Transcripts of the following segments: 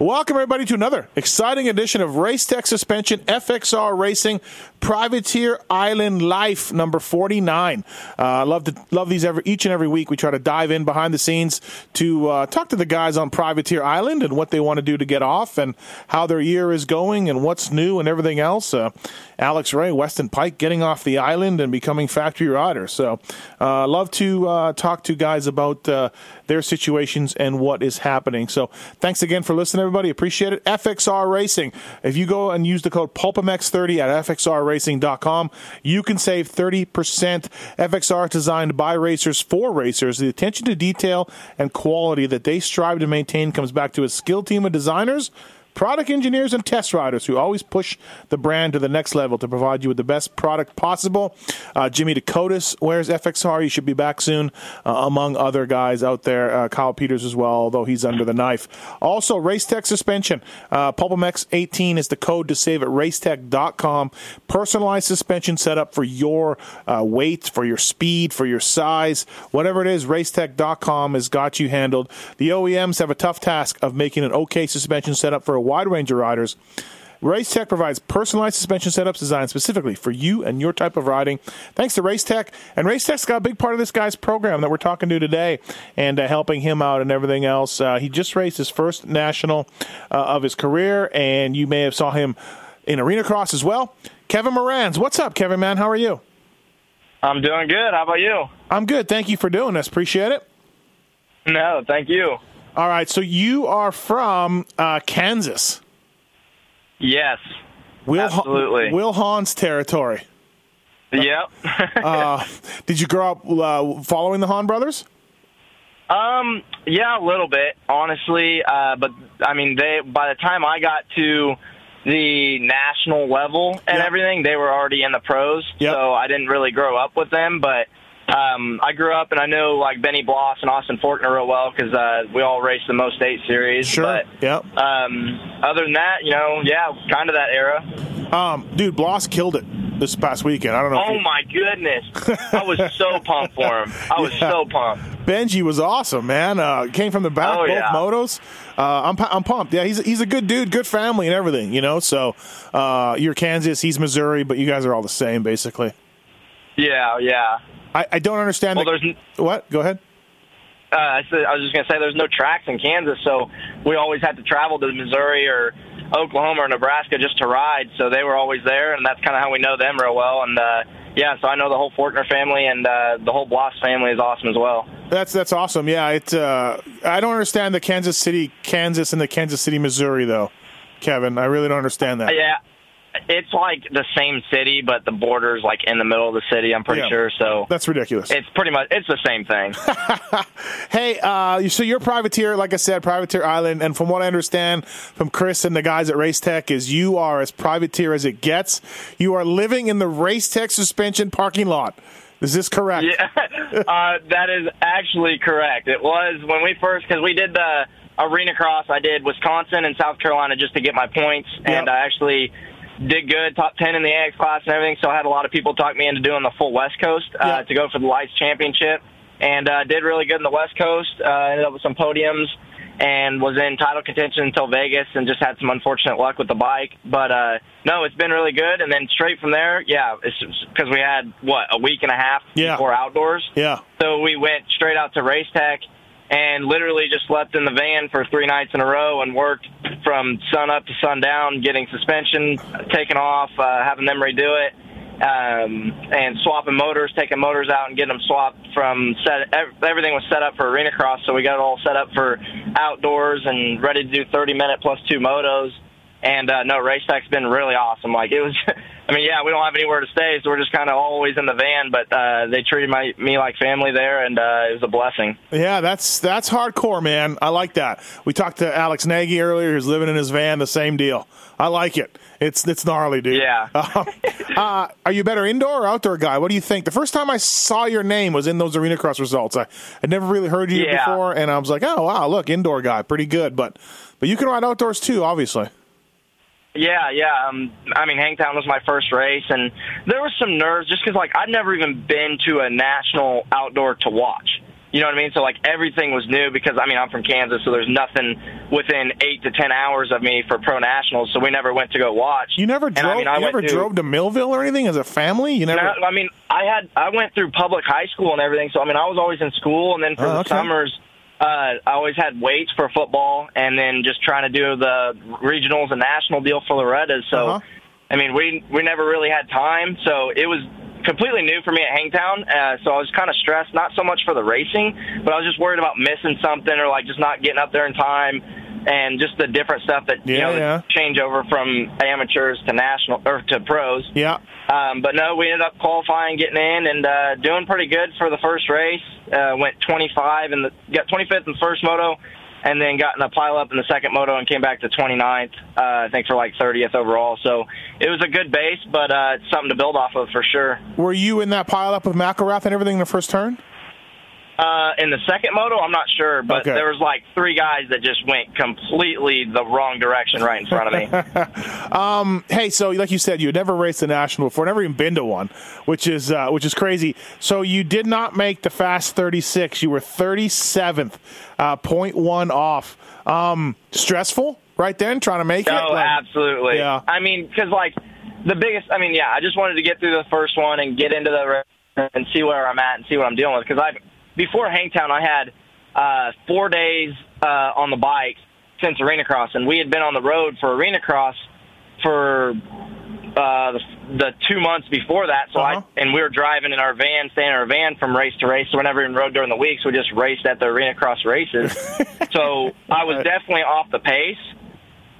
Welcome, everybody, to another exciting edition of Race Tech Suspension FXR Racing Privateer Island Life number 49. I uh, love to love these every, each and every week. We try to dive in behind the scenes to uh, talk to the guys on Privateer Island and what they want to do to get off and how their year is going and what's new and everything else. Uh, Alex Ray, Weston Peick getting off the island and becoming factory riders. So, uh, love to uh, talk to guys about uh, their situations and what is happening. So, thanks again for listening, everybody. Appreciate it. FXR Racing. If you go and use the code PulpMX30 at FXRRacing.com, you can save 30%. FXR designed by racers for racers. The attention to detail and quality that they strive to maintain comes back to a skilled team of designers product engineers and test riders who always push the brand to the next level to provide you with the best product possible. Uh, Jimmy Decotis wears FXR. He should be back soon, uh, among other guys out there. Uh, Kyle Peters as well, although he's under the knife. Also, Racetech suspension. Uh, PulpMX 18 is the code to save at racetech.com. Personalized suspension setup for your uh, weight, for your speed, for your size, whatever it is. Racetech.com has got you handled. The OEMs have a tough task of making an okay suspension setup for a wide range of riders. Race Tech provides personalized suspension setups designed specifically for you and your type of riding. Thanks to Race Tech. And Race Tech's got a big part of this guy's program that we're talking to today and uh, helping him out and everything else. Uh, he just raced his first national uh, of his career, and you may have saw him in Arena Cross as well. Kevin Moranz. What's up, Kevin, man? How are you? I'm doing good. How about you? I'm good. Thank you for doing this. Appreciate it. No, thank you. All right, so you are from uh, Kansas. Yes, Will absolutely. Will Hahn's territory. Yep. uh, did you grow up uh, following the Hahn brothers? Um, yeah, a little bit, honestly. Uh, but I mean, they by the time I got to the national level and Yep. everything, they were already in the pros. Yep. So I didn't really grow up with them, but um, I grew up and I know like Benny Bloss and Austin Forkner real well because uh, we all raced the most eight series. Sure. But Yep. um, other than that, you know, yeah, kind of that era. Um, dude, Bloss killed it this past weekend. I don't know. Oh you- my goodness! I was so pumped for him. I was Yeah. so pumped. Benji was awesome, man. Uh, came from the back, Oh, both yeah. motos. Uh, I'm, I'm pumped. Yeah, he's he's a good dude, good family, and everything. You know, so uh, you're Kansas, he's Missouri, but you guys are all the same, basically. Yeah, yeah. I, I don't understand. Well, the- what? Go ahead. uh, I said I was just gonna say there's no tracks in Kansas, so we always had to travel to Missouri or Oklahoma or Nebraska just to ride. So they were always there, and that's kind of how we know them real well. And uh, yeah, so I know the whole Forkner family and uh, the whole Bloss family is awesome as well. That's that's awesome. Yeah, it. Uh, I don't understand the Kansas City, Kansas, and the Kansas City, Missouri, though, Kevin. I really don't understand that. Yeah, it's like the same city, but the border's like in the middle of the city. I'm pretty Yeah. sure. So That's ridiculous. it's pretty much it's the same thing. Hey, uh, so you're privateer, like I said, privateer island, and from what I understand from Chris and the guys at Race Tech, is you are as privateer as it gets. You are living in the Race Tech suspension parking lot. Is this correct? Yeah, uh, that is actually correct. It was when we first because we did the arena cross. I did Wisconsin and South Carolina just to get my points, and I actually did good, top ten in the AX class and everything. So I had a lot of people talk me into doing the full West Coast uh, Yeah. to go for the Lights Championship, and uh, did really good in the West Coast. Uh, ended up with some podiums. And was in title contention until Vegas, and just had some unfortunate luck with the bike. But uh, no, it's been really good. And then straight from there, yeah, because we had what a week and a half Yeah. before outdoors. Yeah. So we went straight out to Race Tech and literally just slept in the van for three nights in a row and worked from sun up to sundown, getting suspension taken off, uh, having them redo it, um, and swapping motors, taking motors out and getting them swapped from set. ev- Everything was set up for arena cross, so we got it all set up for outdoors and ready to do 30 minute plus two motos. And uh, no, Race Tech's been really awesome. Like it was, I mean, yeah, we don't have anywhere to stay, so we're just kind of always in the van. But uh, they treated my me like family there, and uh, it was a blessing. Yeah, that's that's hardcore, man. I like that. We talked to Alex Nagy earlier, who's living in his van. The same deal. I like it. It's it's gnarly, dude. Yeah. Um, uh, are you better indoor or outdoor guy? What do you think? The first time I saw your name was in those arena cross results. I I'd never really heard you Yeah. before, and I was like, oh wow, look, indoor guy, pretty good. But but you can ride outdoors too, obviously. Yeah, yeah. Um, I mean, Hangtown was my first race, and there was some nerves just because, like, I'd never even been to a national outdoor to watch. You know what I mean? So like everything was new because I mean I'm from Kansas, so there's nothing within eight to ten hours of me for pro nationals. So we never went to go watch. You never And, drove. I mean, I you never to- drove to Millville or anything as a family. You never. I mean, I had I went through public high school and everything, so I mean, I was always in school, and then for Oh, the okay. summers, uh, I always had weights for football, and then just trying to do the regionals and national deal for Loretta's. So, Uh-huh. I mean, we we never really had time, so it was completely new for me at Hangtown. Uh, so I was kind of stressed, not so much for the racing, but I was just worried about missing something or like just not getting up there in time. And just the different stuff that you know, yeah. change over from amateurs to national or to pros. yeah. Um, but no, we ended up qualifying, getting in, and uh, doing pretty good for the first race. Uh, went 25 and got 25th in the first moto, and then got in a pile up in the second moto and came back to 29th. Uh, I think for like 30th overall. So it was a good base, but uh, it's something to build off of for sure. Were you in that pile up with McElrath and everything in the first turn? Uh, in the second moto, I'm not sure, but Okay. there was like three guys that just went completely the wrong direction right in front of me. Hey, so like you said, you had never raced a national before, never even been to one, which is uh, which is crazy. So you did not make the fast 36. You were 37th, uh, 0.1 off. Um, stressful, right then, trying to make it. No, Like- absolutely. Yeah. I mean, because like the biggest. I mean, yeah. I just wanted to get through the first one and get into the race and see where I'm at and see what I'm dealing with. Because I before Hangtown, I had uh, four days uh, on the bike since Arena Cross, and we had been on the road for Arena Cross for uh, the, the two months before that. So Uh-huh. I and we were driving in our van, staying in our van from race to race. So we never even rode during the weeks. We just raced at the Arena Cross races. so I was definitely off the pace.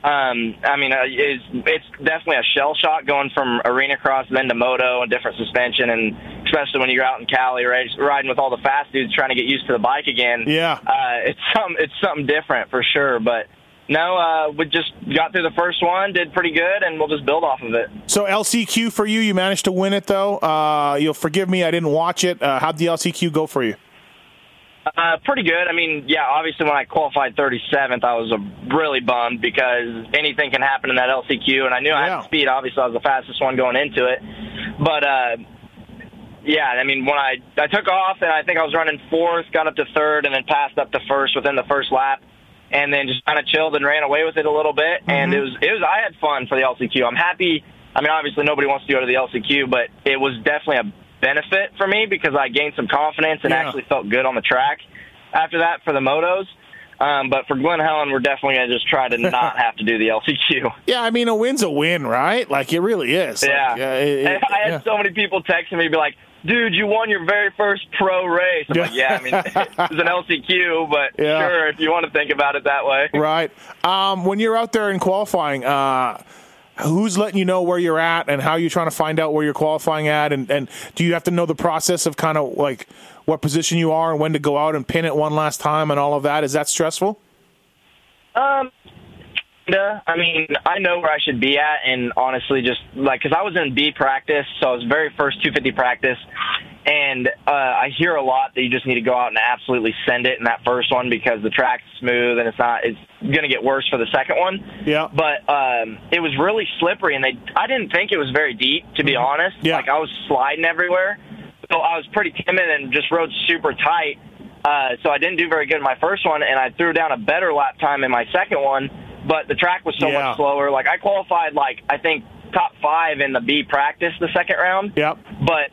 Um, I mean, uh, it's, it's definitely a shell shock going from arena cross then to moto and different suspension, and especially when you're out in Cali right, riding with all the fast dudes trying to get used to the bike again. Yeah. uh, it's some it's something different for sure. But no, uh, we just got through the first one, did pretty good, and we'll just build off of it. So LCQ for you, you managed to win it though. Uh, you'll forgive me, I didn't watch it. Uh, how'd the LCQ go for you? Uh, pretty good. I mean, yeah, obviously when I qualified 37th, I was uh, really bummed because anything can happen in that LCQ, and I knew I had speed. Obviously, I was the fastest one going into it. But, uh, yeah, I mean, when I, I took off, and I think I was running fourth, got up to third, and then passed up to first within the first lap. And then just kind of chilled and ran away with it a little bit, and it was it was I had fun for the LCQ. I'm happy. I mean, obviously nobody wants to go to the LCQ, but it was definitely a benefit for me because I gained some confidence and Yeah. actually felt good on the track after that for the motos. Um, but for Glen Helen, we're definitely going to just try to not have to do the LCQ. Yeah, I mean a win's a win, right? Like it really is. Like, Yeah. uh, it- it- I had yeah. so many people texting me, be like, dude, you won your very first pro race. I'm like, yeah, I mean, it's an LCQ, but Yeah. sure, if you want to think about it that way. Right. Um, when you're out there in qualifying, uh, who's letting you know where you're at and how you're trying to find out where you're qualifying at? And, and do you have to know the process of kind of like what position you are and when to go out and pin it one last time and all of that? Is that stressful? Um, kinda. I mean, I know where I should be at, and honestly, just like because I was in B practice, so I was very first 250 practice, and uh, I hear a lot that you just need to go out and absolutely send it in that first one because the track's smooth and it's not. It's going to get worse for the second one. Yeah. But um, it was really slippery, and they. I didn't think it was very deep, to be honest. Mm-hmm. Yeah. Like I was sliding everywhere, so I was pretty timid and just rode super tight. Uh, so I didn't do very good in my first one, and I threw down a better lap time in my second one. But the track was so Yeah. much slower. Like I qualified, like I think top five in the B practice the second round. Yep. But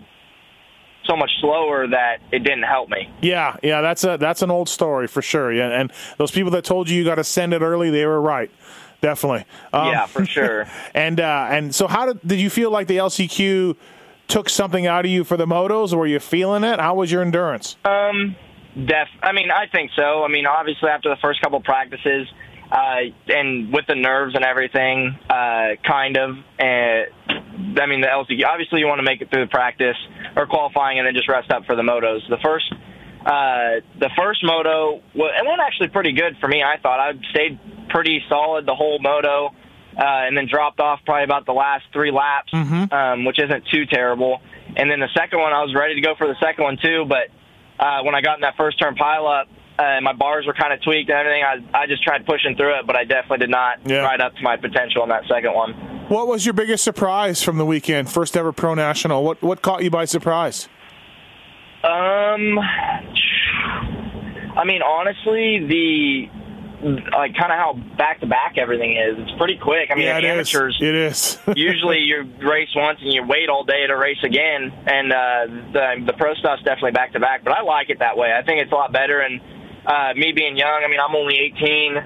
so much slower that it didn't help me. Yeah, yeah, that's a that's an old story for sure. Yeah, and those people that told you you got to send it early, they were right. Definitely. Um, yeah, for sure. And uh, and so, how did did you feel like the LCQ took something out of you for the motos? Or were you feeling it? How was your endurance? Um, def. I mean, I think so. I mean, obviously after the first couple practices, uh, and with the nerves and everything, uh, kind of. Uh, I mean, the LCQ. Obviously, you want to make it through the practice or qualifying, and then just rest up for the motos. The first. Uh, the first moto, well, it went actually pretty good for me. I thought I stayed pretty solid the whole moto, uh, and then dropped off probably about the last three laps, um, which isn't too terrible. And then the second one, I was ready to go for the second one too, but uh, when I got in that first turn pile up, uh, my bars were kind of tweaked and everything. I, I just tried pushing through it, but I definitely did not Yeah. ride up to my potential on that second one. What was your biggest surprise from the weekend? First ever pro national. What what caught you by surprise? Um, I mean, honestly, the like kind of how back to back everything is. It's pretty quick. I mean, yeah, it amateurs. is. It is. usually you race once and you wait all day to race again, and uh, the the pro stuff's definitely back to back. But I like it that way. I think it's a lot better. And uh, me being young, I mean, I'm only 18. Uh,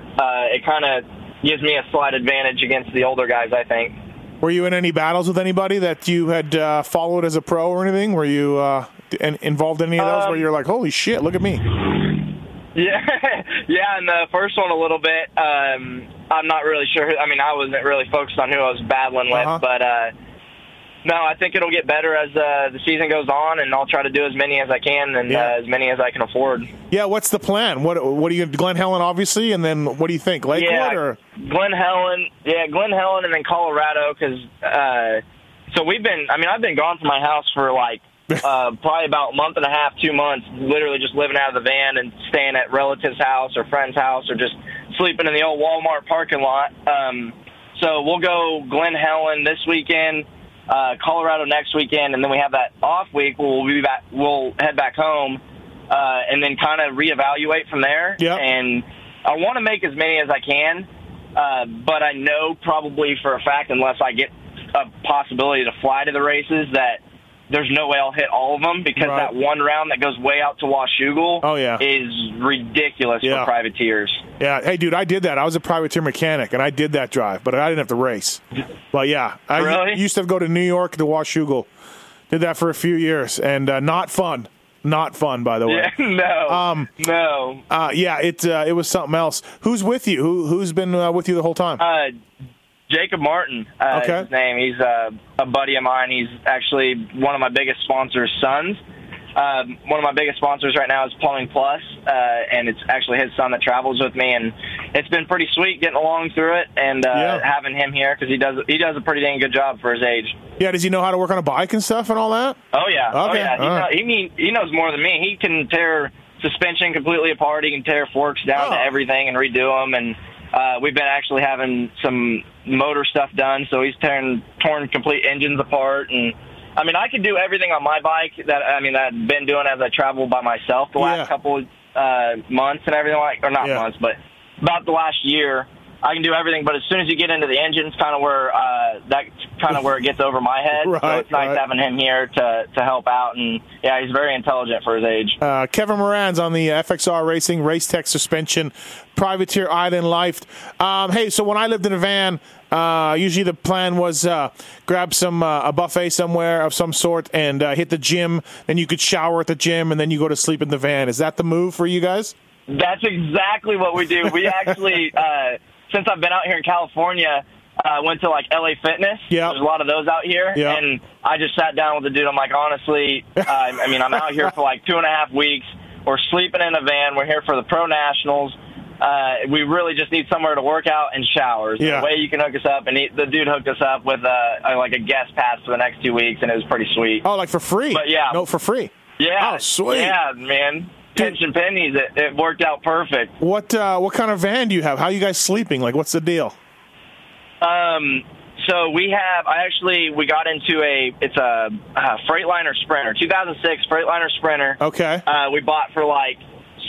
it kind of gives me a slight advantage against the older guys. I think. Were you in any battles with anybody that you had uh, followed as a pro or anything? Were you uh, in, involved in any of those Um, where you're like, holy shit, look at me? Yeah, yeah. And the first one a little bit. Um, I'm not really sure. I mean, I wasn't really focused on who I was battling with, Uh-huh. but uh, no, I think it'll get better as uh, the season goes on, and I'll try to do as many as I can and Yeah. uh, as many as I can afford. Yeah, what's the plan? What What are you, Glen Helen, obviously, and then what do you think, Lakewood yeah, or? Glen Helen. Yeah, Glen Helen, and then Colorado. Because uh, so we've been. I mean, I've been gone from my house for like uh, probably about a month and a half, two months. Literally just living out of the van and staying at relatives' house or friends' house or just sleeping in the old Walmart parking lot. Um, so we'll go Glen Helen this weekend. Uh, Colorado next weekend, and then we have that off week. We'll be back. We'll head back home, uh, and then kind of reevaluate from there. Yep. And I want to make as many as I can, uh, but I know probably for a fact, unless I get a possibility to fly to the races, that there's no way I'll hit all of them because Right. that one round that goes way out to Washougal Oh, yeah. is ridiculous Yeah. for privateers. Yeah, hey, dude, I did that. I was a privateer mechanic, and I did that drive, but I didn't have to race. But yeah, I Really? used to go to New York to Washougal. Did that for a few years, and uh, not fun. Not fun, by the way. Yeah, no, Um, no. Uh, yeah, it uh, it was something else. Who's with you? Who who's been uh, with you the whole time? Jacob Martin, uh, Okay. is his name. He's uh, a buddy of mine. He's actually one of my biggest sponsors' sons. Um, one of my biggest sponsors right now is Plumbing Plus, uh, and it's actually his son that travels with me, and it's been pretty sweet getting along through it and uh, Yeah. having him here because he does he does a pretty dang good job for his age. yeah, does he know how to work on a bike and stuff and all that? Oh yeah, okay. oh yeah. He, all know, he mean he knows more than me. He can tear suspension completely apart. He can tear forks down Oh. to everything and redo them. And uh, we've been actually having some motor stuff done. So he's tearing torn complete engines apart. And I mean, I could do everything on my bike that I mean that I've been doing as I travel by myself the Yeah. last couple uh, months and everything like, or not Yeah. months, but about the last year. I can do everything, but as soon as you get into the engines, kind of where uh, that's kind of where it gets over my head. so it's nice right. having him here to to help out, and yeah, he's very intelligent for his age. Uh, Kevin Moranz on the FXR Racing Race Tech Suspension Privateer Island Life. Um, hey, so when I lived in a van, uh, usually the plan was uh, grab some uh, a buffet somewhere of some sort and uh, hit the gym. Then you could shower at the gym, and then you go to sleep in the van. Is that the move for you guys? That's exactly what we do. We actually, uh, since I've been out here in California, uh, went to like LA Fitness. Yep. There's a lot of those out here. Yep. And I just sat down with the dude. I'm like, honestly, uh, I mean, I'm out here for like two and a half weeks. We're sleeping in a van. We're here for the Pro Nationals. Uh, we really just need somewhere to work out and showers. Yeah. The way you can hook us up, and he, the dude hooked us up with uh, like a guest pass for the next two weeks, and it was pretty sweet. Oh, like for free? But yeah. no, for free. Yeah. Oh, sweet. Yeah, man. Dude. Pinch and pennies. It, it worked out perfect. What uh, what kind of van do you have? How are you guys sleeping? Like, what's the deal? Um, so we have. I actually we got into a. It's a, uh Freightliner Sprinter, 2006 Freightliner Sprinter. Okay. Uh, we bought for like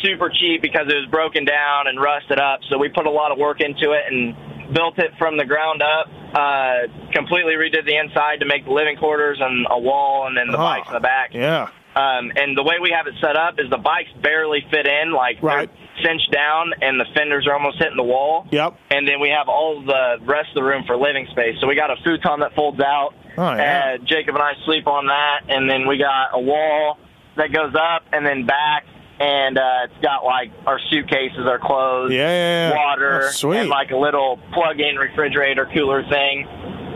super cheap because it was broken down and rusted up. So we put a lot of work into it and built it from the ground up. Uh, completely redid the inside to make the living quarters and a wall, and then the Oh, bikes in the back. Yeah. Um, and the way we have it set up is the bikes barely fit in, like Right. they're cinched down, and the fenders are almost hitting the wall. Yep. And then we have all the rest of the room for living space. So we got a futon that folds out. Oh, yeah. Uh, Jacob and I sleep on that, and then we got a wall that goes up and then back, and uh, it's got like our suitcases, our clothes, Yeah, yeah, yeah. water, Oh, sweet. and like a little plug-in refrigerator cooler thing.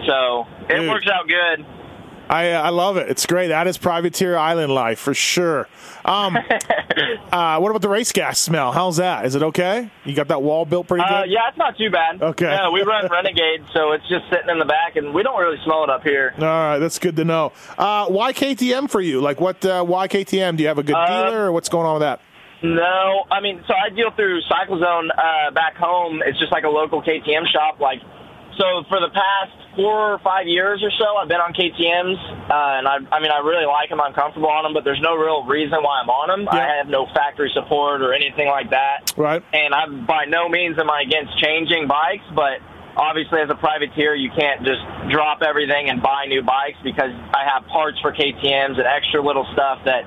So it Dude. works out good. I I love it. It's great. That is privateer island life for sure. Um, uh, what about the race gas smell? How's that? Is it okay? You got that wall built pretty Uh, good. yeah, it's not too bad. Okay. Yeah, we run Renegade, so it's just sitting in the back, and we don't really smell it up here. All right, that's good to know. Uh, why KTM for you? Like, what? Uh, why KTM? Do you have a good Uh, dealer, or what's going on with that? No, I mean, so I deal through CycleZone uh, back home. It's just like a local KTM shop, like so for the past four or five years or so, I've been on KTM's, uh, and I, I mean, I really like them. I'm comfortable on them, but there's no real reason why I'm on them. Yeah. I have no factory support or anything like that. Right. And I'm by no means am I against changing bikes, but obviously as a privateer, you can't just drop everything and buy new bikes because I have parts for KTM's and extra little stuff that.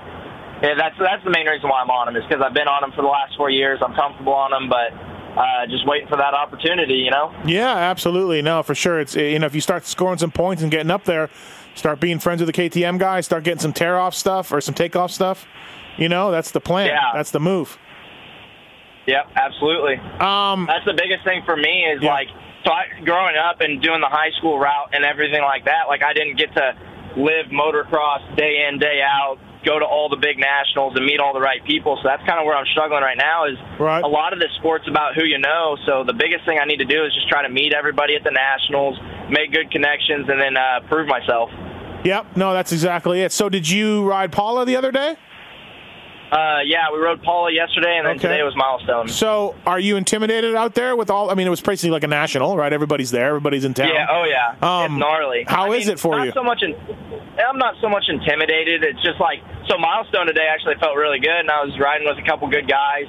Yeah, that's that's the main reason why I'm on them is because I've been on them for the last four years. I'm comfortable on them, but uh, just waiting for that opportunity, you know. Yeah, absolutely. No, for sure. It's you know if you start scoring some points and getting up there, start being friends with the KTM guys, start getting some tear off stuff or some takeoff stuff. You know, that's the plan. Yeah. That's the move. Yep, absolutely. Um, That's the biggest thing for me is Yeah. like so I growing up and doing the high school route and everything like that, like I didn't get to live motocross day in, day out, go to all the big nationals and meet all the right people. So that's kind of where I'm struggling right now is Right. a lot of this sport's about who you know. So the biggest thing I need to do is just try to meet everybody at the nationals, make good connections and then uh, prove myself. yep. No, that's exactly it. So, did you ride Paula the other day? Uh, yeah, we rode Paula yesterday and then Okay. today was milestone. So, are you intimidated out there with all? I mean, it was basically like a national, right? Everybody's there. Everybody's in town. Yeah, oh yeah, Um, it's gnarly. how How is is it for not you? So much. In, I'm not so much intimidated. It's just like so. Milestone today actually felt really good, and I was riding with a couple good guys,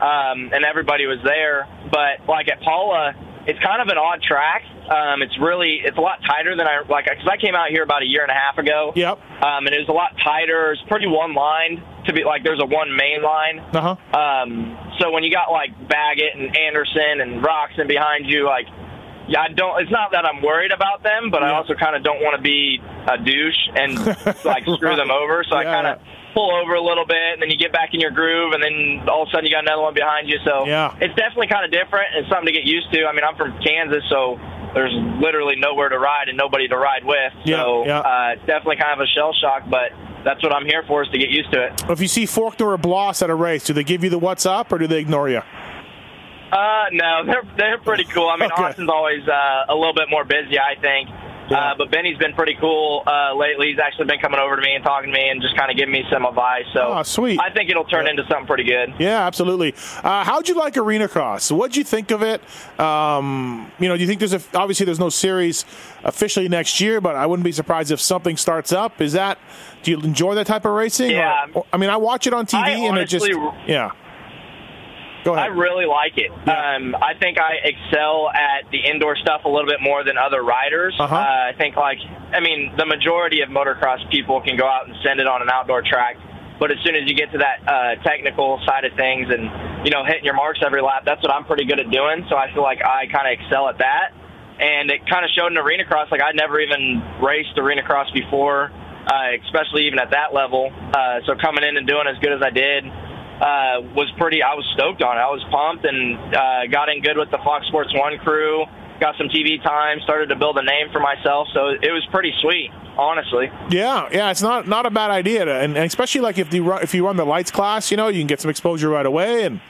um, and everybody was there. But like at Paula, it's kind of an odd track. Um, it's really it's a lot tighter than I like because I came out here about a year and a half ago. Yep. Um, and it was a lot tighter. It's pretty one lined to be like there's a one main line. Uh huh. Um, so when you got like Baggett and Anderson and Roczen behind you, like, yeah, I don't. It's not that I'm worried about them, but I also kind of don't want to be a douche and like screw them over. So I kind of pull over a little bit, and then you get back in your groove, and then all of a sudden you got another one behind you. So Yeah. it's definitely kind of different. It's something to get used to. I mean, I'm from Kansas, so there's literally nowhere to ride and nobody to ride with. Yeah, so yeah. Uh, it's definitely kind of a shell shock, but that's what I'm here for is to get used to it. If you see Forkner or Bloss at a race, do they give you the what's up or do they ignore you? Uh, no, they're they're pretty cool. I mean, Okay. Austin's always uh, a little bit more busy, I think. Yeah. Uh, but Benny's been pretty cool uh, lately. He's actually been coming over to me and talking to me and just kind of giving me some advice. So Oh, sweet. I think it'll turn Yeah. into something pretty good. Yeah, absolutely. Uh, how'd you like Arena Cross? What'd you think of it? Um, you know, do you think there's a obviously there's no series officially next year, but I wouldn't be surprised if something starts up. Is that do you enjoy that type of racing? Yeah. or- I mean, I watch it on TV I and it just yeah. Go I really like it. Yeah. Um, I think I excel at the indoor stuff a little bit more than other riders. Uh-huh. Uh, I think, like, I mean, the majority of motocross people can go out and send it on an outdoor track. But as soon as you get to that uh, technical side of things and, you know, hitting your marks every lap, that's what I'm pretty good at doing. So I feel like I kind of excel at that. And it kind of showed in arena cross. Like, I'd never even raced arena cross before, uh, especially even at that level. Uh, so coming in and doing as good as I did, uh, was pretty. I was stoked on it. I was pumped and uh, got in good with the Fox Sports One crew. Got some TV time. Started to build a name for myself. So it was pretty sweet, honestly. Yeah, yeah, it's not not a bad idea, to, and, and especially like if you run, if you run the lights class, you know, you can get some exposure right away and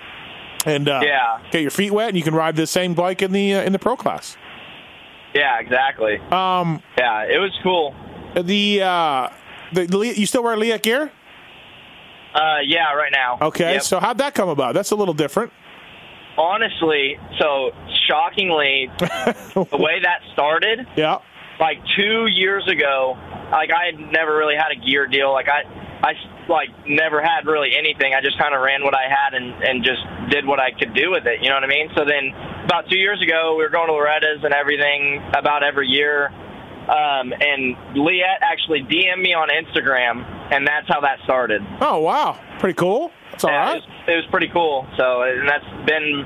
and uh, Yeah. get your feet wet, and you can ride the same bike in the uh, in the pro class. Yeah, exactly. Um, Yeah, it was cool. the uh, the you still wear Leatt gear? Uh, yeah, right now. Okay, Yep. so how'd that come about? That's a little different. honestly, so shockingly, the way that started, Yeah, like two years ago, like I had never really had a gear deal. Like I, I like never had really anything. I just kind of ran what I had and and just did what I could do with it. You know what I mean? So then about two years ago, we were going to Loretta's and everything about every year. Um, and Leatt actually DM'd me on Instagram, and that's how that started. Oh wow, pretty cool. That's all Yeah, right. it, was, it was pretty cool. So, and that's been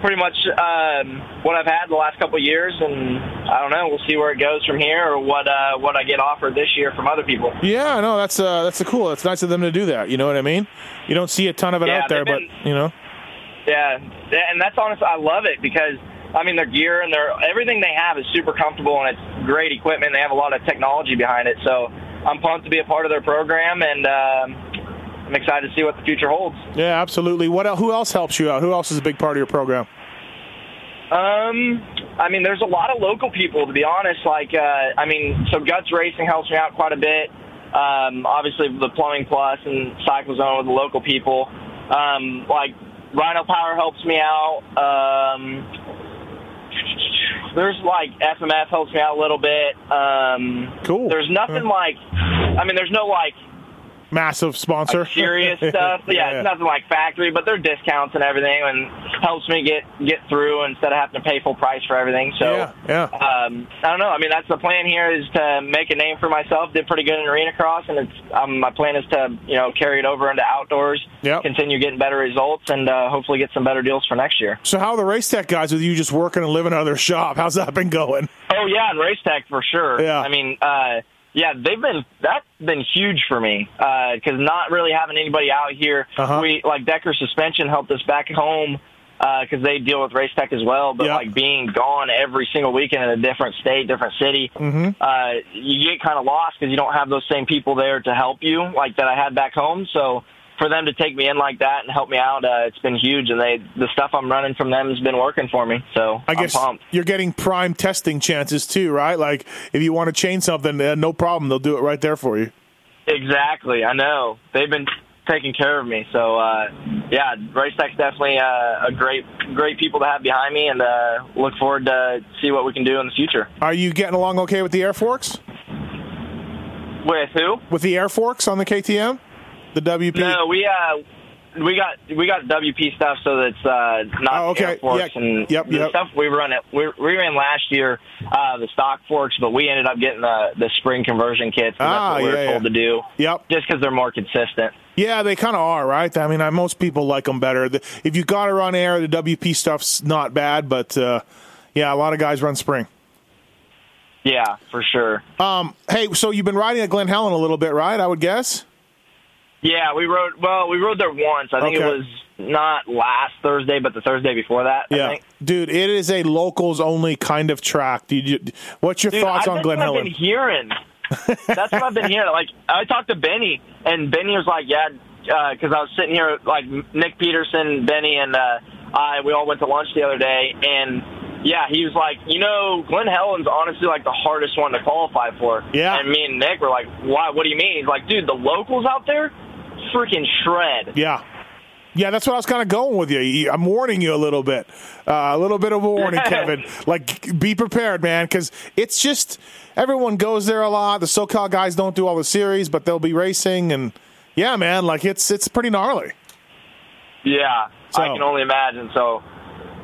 pretty much um, what I've had the last couple of years, and I don't know. We'll see where it goes from here, or what uh, what I get offered this year from other people. Yeah, no, that's uh, that's a cool. It's nice of them to do that. You know what I mean? You don't see a ton of it Yeah, out there, they've but you know, Yeah, and that's honestly, I love it because I mean their gear and their everything they have is super comfortable and it's great equipment. They have a lot of technology behind it, so I'm pumped to be a part of their program, and um, I'm excited to see what the future holds. yeah, absolutely. What? Who else helps you out? Who else is a big part of your program? Um, I mean, there's a lot of local people, to be honest. Like, uh, I mean, so Guts Racing helps me out quite a bit. Um, obviously, the Plumbing Plus and Cycle Zone with the local people. Um, like, Rhino Power helps me out. Um, there's like FMF helps me out a little bit. Um, Cool. There's nothing like, I mean, there's no like Massive sponsor. serious stuff. Yeah, it's nothing like factory, but there are discounts and everything, and helps me get get through instead of having to pay full price for everything. So, Yeah, yeah. Um, I don't know. I mean, that's the plan here is to make a name for myself. Did pretty good in arena cross, and it's um, my plan is to you know carry it over into outdoors, Yep. continue getting better results, and uh, hopefully get some better deals for next year. So how are the race tech guys with you just working and living out of their shop? How's that been going? Oh yeah, and race tech for sure. Yeah. I mean, uh, yeah, they've been that's been huge for me because not really having anybody out here. Uh-huh. We like Decker Suspension helped us back home because they deal with race tech as well. But Yeah. like being gone every single weekend in a different state, different city, Mm-hmm. uh, you get kind of lost because you don't have those same people there to help you like that I had back home. So. For them to take me in like that and help me out, uh, it's been huge, and they the stuff I'm running from them has been working for me. So I guess I'm pumped. you're getting prime testing chances too, right? Like if you want to change something, uh, no problem, they'll do it right there for you. Exactly, I know they've been taking care of me. So uh, yeah, Race Tech's definitely uh, a great, great people to have behind me, and uh, look forward to see what we can do in the future. Are you getting along okay with the air forks? With who? With the air forks on the KTM, the WP. No, we uh, we got we got WP stuff, so that's uh, not Oh, okay. air forks Yeah. and Yep, yep. stuff we run it. We, we ran last year uh, the stock forks, but we ended up getting the the spring conversion kits. Ah, that's what we yeah, were told yeah. to do. Yep. Just because they're more consistent. Yeah, they kind of are, right? I mean, I, most people like them better. The, if you got to run air, the WP stuff's not bad, but uh, yeah, a lot of guys run spring. Yeah, for sure. Um, hey, so you've been riding at Glen Helen a little bit, right? I would guess. Yeah, we rode. Well, we rode there once. I think Okay. it was not last Thursday, but the Thursday before that. I Yeah, dude, it is a locals only kind of track. You, what's your Dude, thoughts I, on Glen Helen? I've been hearing. that's what I've been hearing. Like I talked to Benny, and Benny was like, "Yeah," because I was sitting here like Nick Peterson, Benny, and uh, I. We all went to lunch the other day, and yeah, he was like, "You know, Glen Helen's honestly like the hardest one to qualify for." Yeah. And me and Nick were like, "Why? What do you mean?" He's like, "Dude, the locals out there, freaking shred." Yeah. Yeah, that's what I was kind of going with you. I'm warning you a little bit, uh, a little bit of a warning, Kevin. Like, be prepared, man, because it's just everyone goes there a lot. The SoCal guys don't do all the series, but they'll be racing, and yeah, man, like it's it's pretty gnarly. Yeah, So- I can only imagine. So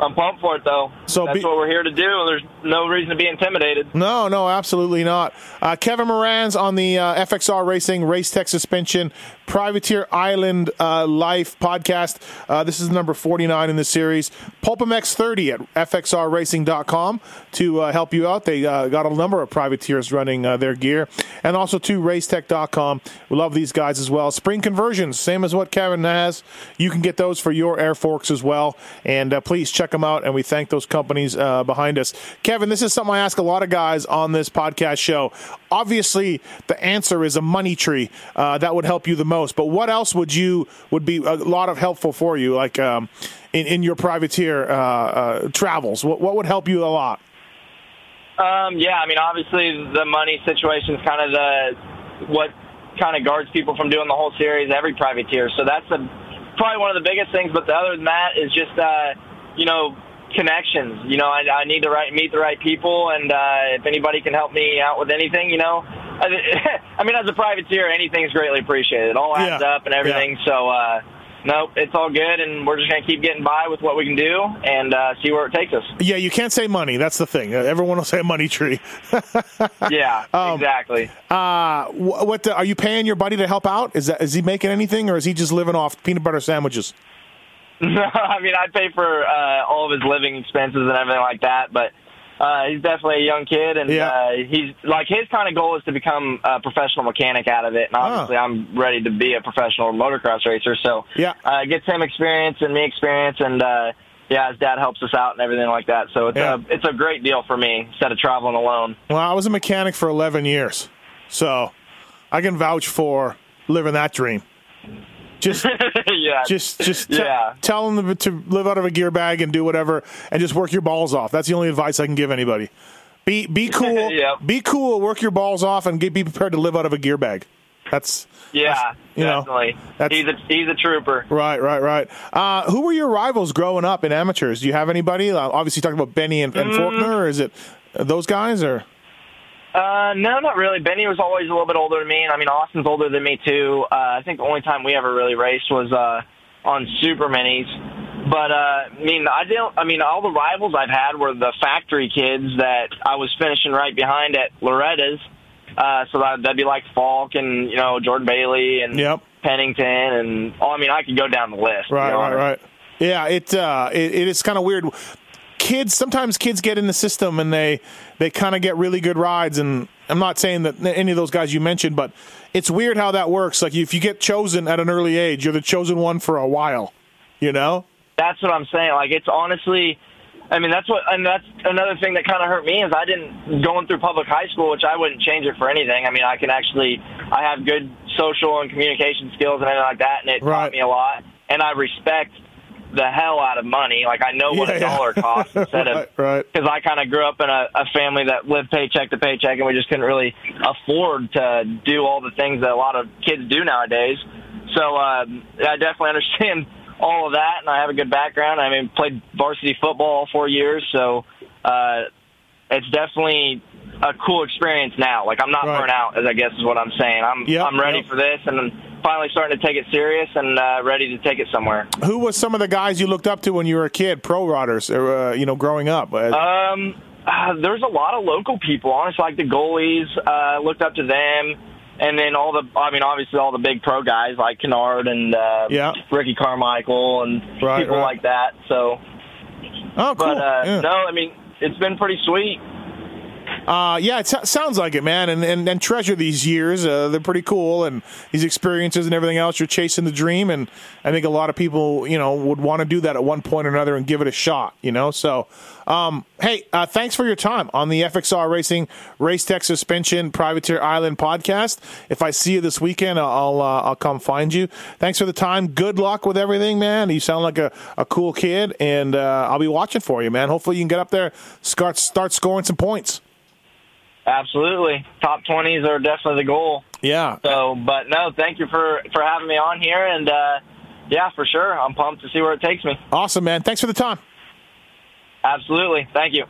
I'm pumped for it, though. So that's be- what we're here to do. There's no reason to be intimidated. No, no, absolutely not. Uh, Kevin Moranz on the uh, FXR Racing Race Tech Suspension Privateer Island uh, Life podcast. Uh, this is number 49 in the series. PulpMX 30 at FXRRacing.com to uh, help you out. They uh, got a number of privateers running uh, their gear. And also to Racetech.com. We love these guys as well. Spring conversions, same as what Kevin has. You can get those for your air forks as well. And uh, please check them out. And we thank those companies behind us. Kevin, this is something I ask a lot of guys on this podcast show. Obviously, the answer is a money tree. That would help you the most. But what else would you would be a lot of helpful for you, like um, in in your privateer uh, uh, travels? What what would help you a lot? Um, yeah, I mean, obviously the money situation is kind of the what kind of guards people from doing the whole series, every privateer. So that's probably one of the biggest things. But the other than that is just uh, you know connections. You know, I, I need to right, meet the right people, and uh, if anybody can help me out with anything, you know. I, I mean, as a privateer, anything's greatly appreciated. It all adds Yeah. up and everything. So, uh, nope, it's all good, and we're just going to keep getting by with what we can do and uh, see where it takes us. Yeah, you can't say money. That's the thing. Everyone will say money tree. Yeah, exactly. Uh, what the, are you paying your buddy to help out? Is that is he making anything, or is he just living off peanut butter sandwiches? No, I mean I pay for uh, all of his living expenses and everything like that, but uh, he's definitely a young kid, and Yeah. uh, he's like his kind of goal is to become a professional mechanic out of it. And obviously, I'm ready to be a professional motocross racer, so Yeah. uh, gets him experience and me experience, and uh, yeah, his dad helps us out and everything like that. So it's Yeah. a it's a great deal for me instead of traveling alone. Well, I was a mechanic for 11 years, so I can vouch for living that dream. Just, yeah, just, just te- Yeah. tell them to live out of a gear bag and do whatever, and just work your balls off. That's the only advice I can give anybody. Be, be cool. Yep. Be cool. Work your balls off, and get, be prepared to live out of a gear bag. That's Yeah, that's, you know, definitely. that's- he's a he's a trooper. Right, right, right. Uh, who were your rivals growing up in amateurs? Do you have anybody? Uh, obviously, talking about Benny and, and Forkner. Or is it those guys or? Uh, no, not really. Benny was always a little bit older than me, and I mean Austin's older than me too. Uh, I think the only time we ever really raced was uh, on super minis. But uh, I mean, I don't. I mean, all the rivals I've had were the factory kids that I was finishing right behind at Loretta's. Uh, so that, that'd be like Falk and you know Jordan Bailey and Yep. Pennington and oh, I mean, I could go down the list. to be Right, right, right. Yeah, it, uh, it it is kind of weird. Kids sometimes kids get in the system and they they kind of get really good rides. And I'm not saying that any of those guys you mentioned, but it's weird how that works. Like if you get chosen at an early age, you're the chosen one for a while. You know? That's what I'm saying. Like it's honestly, I mean that's what, and that's another thing that kind of hurt me is I didn't going through public high school, which I wouldn't change it for anything. I mean I can actually, I have good social and communication skills and everything like that, and it Right. taught me a lot. And I respect the hell out of money. Like I know what Yeah, a yeah. dollar costs instead right, of right. because I kind of grew up in a, a family that lived paycheck to paycheck, and we just couldn't really afford to do all the things that a lot of kids do nowadays. So um, I definitely understand all of that, and I have a good background. I mean, played varsity football all four years, so uh, it's definitely a cool experience now. Like I'm not Right. burnt out, as I guess is what I'm saying. I'm Yep, I'm ready yep. for this, and I'm finally starting to take it serious and uh, ready to take it somewhere. Who was some of the guys you looked up to when you were a kid, pro riders, uh, you know, growing up? Uh, Um, uh, there's a lot of local people, honestly, like the goalies. Uh, looked up to them, and then all the, I mean, obviously all the big pro guys like Kennard and uh, Yeah. Ricky Carmichael and Right, people right. like that. So, oh, cool. but uh, yeah. no, I mean, it's been pretty sweet. Uh, yeah, it so- sounds like it, man. And, and and treasure these years. Uh, they're pretty cool, and these experiences and everything else. You're chasing the dream, and I think a lot of people, you know, would want to do that at one point or another and give it a shot. You know, so um, hey, uh, thanks for your time on the FXR Racing Race Tech Suspension Privateer Island podcast. If I see you this weekend, I'll uh, I'll come find you. Thanks for the time. Good luck with everything, man. You sound like a, a cool kid, and uh, I'll be watching for you, man. Hopefully, you can get up there, start start scoring some points. Absolutely, top twenties are definitely the goal. Yeah. So, but no, thank you for for having me on here, and uh, yeah, for sure, I'm pumped to see where it takes me. Awesome, man. Thanks for the time. Absolutely, thank you.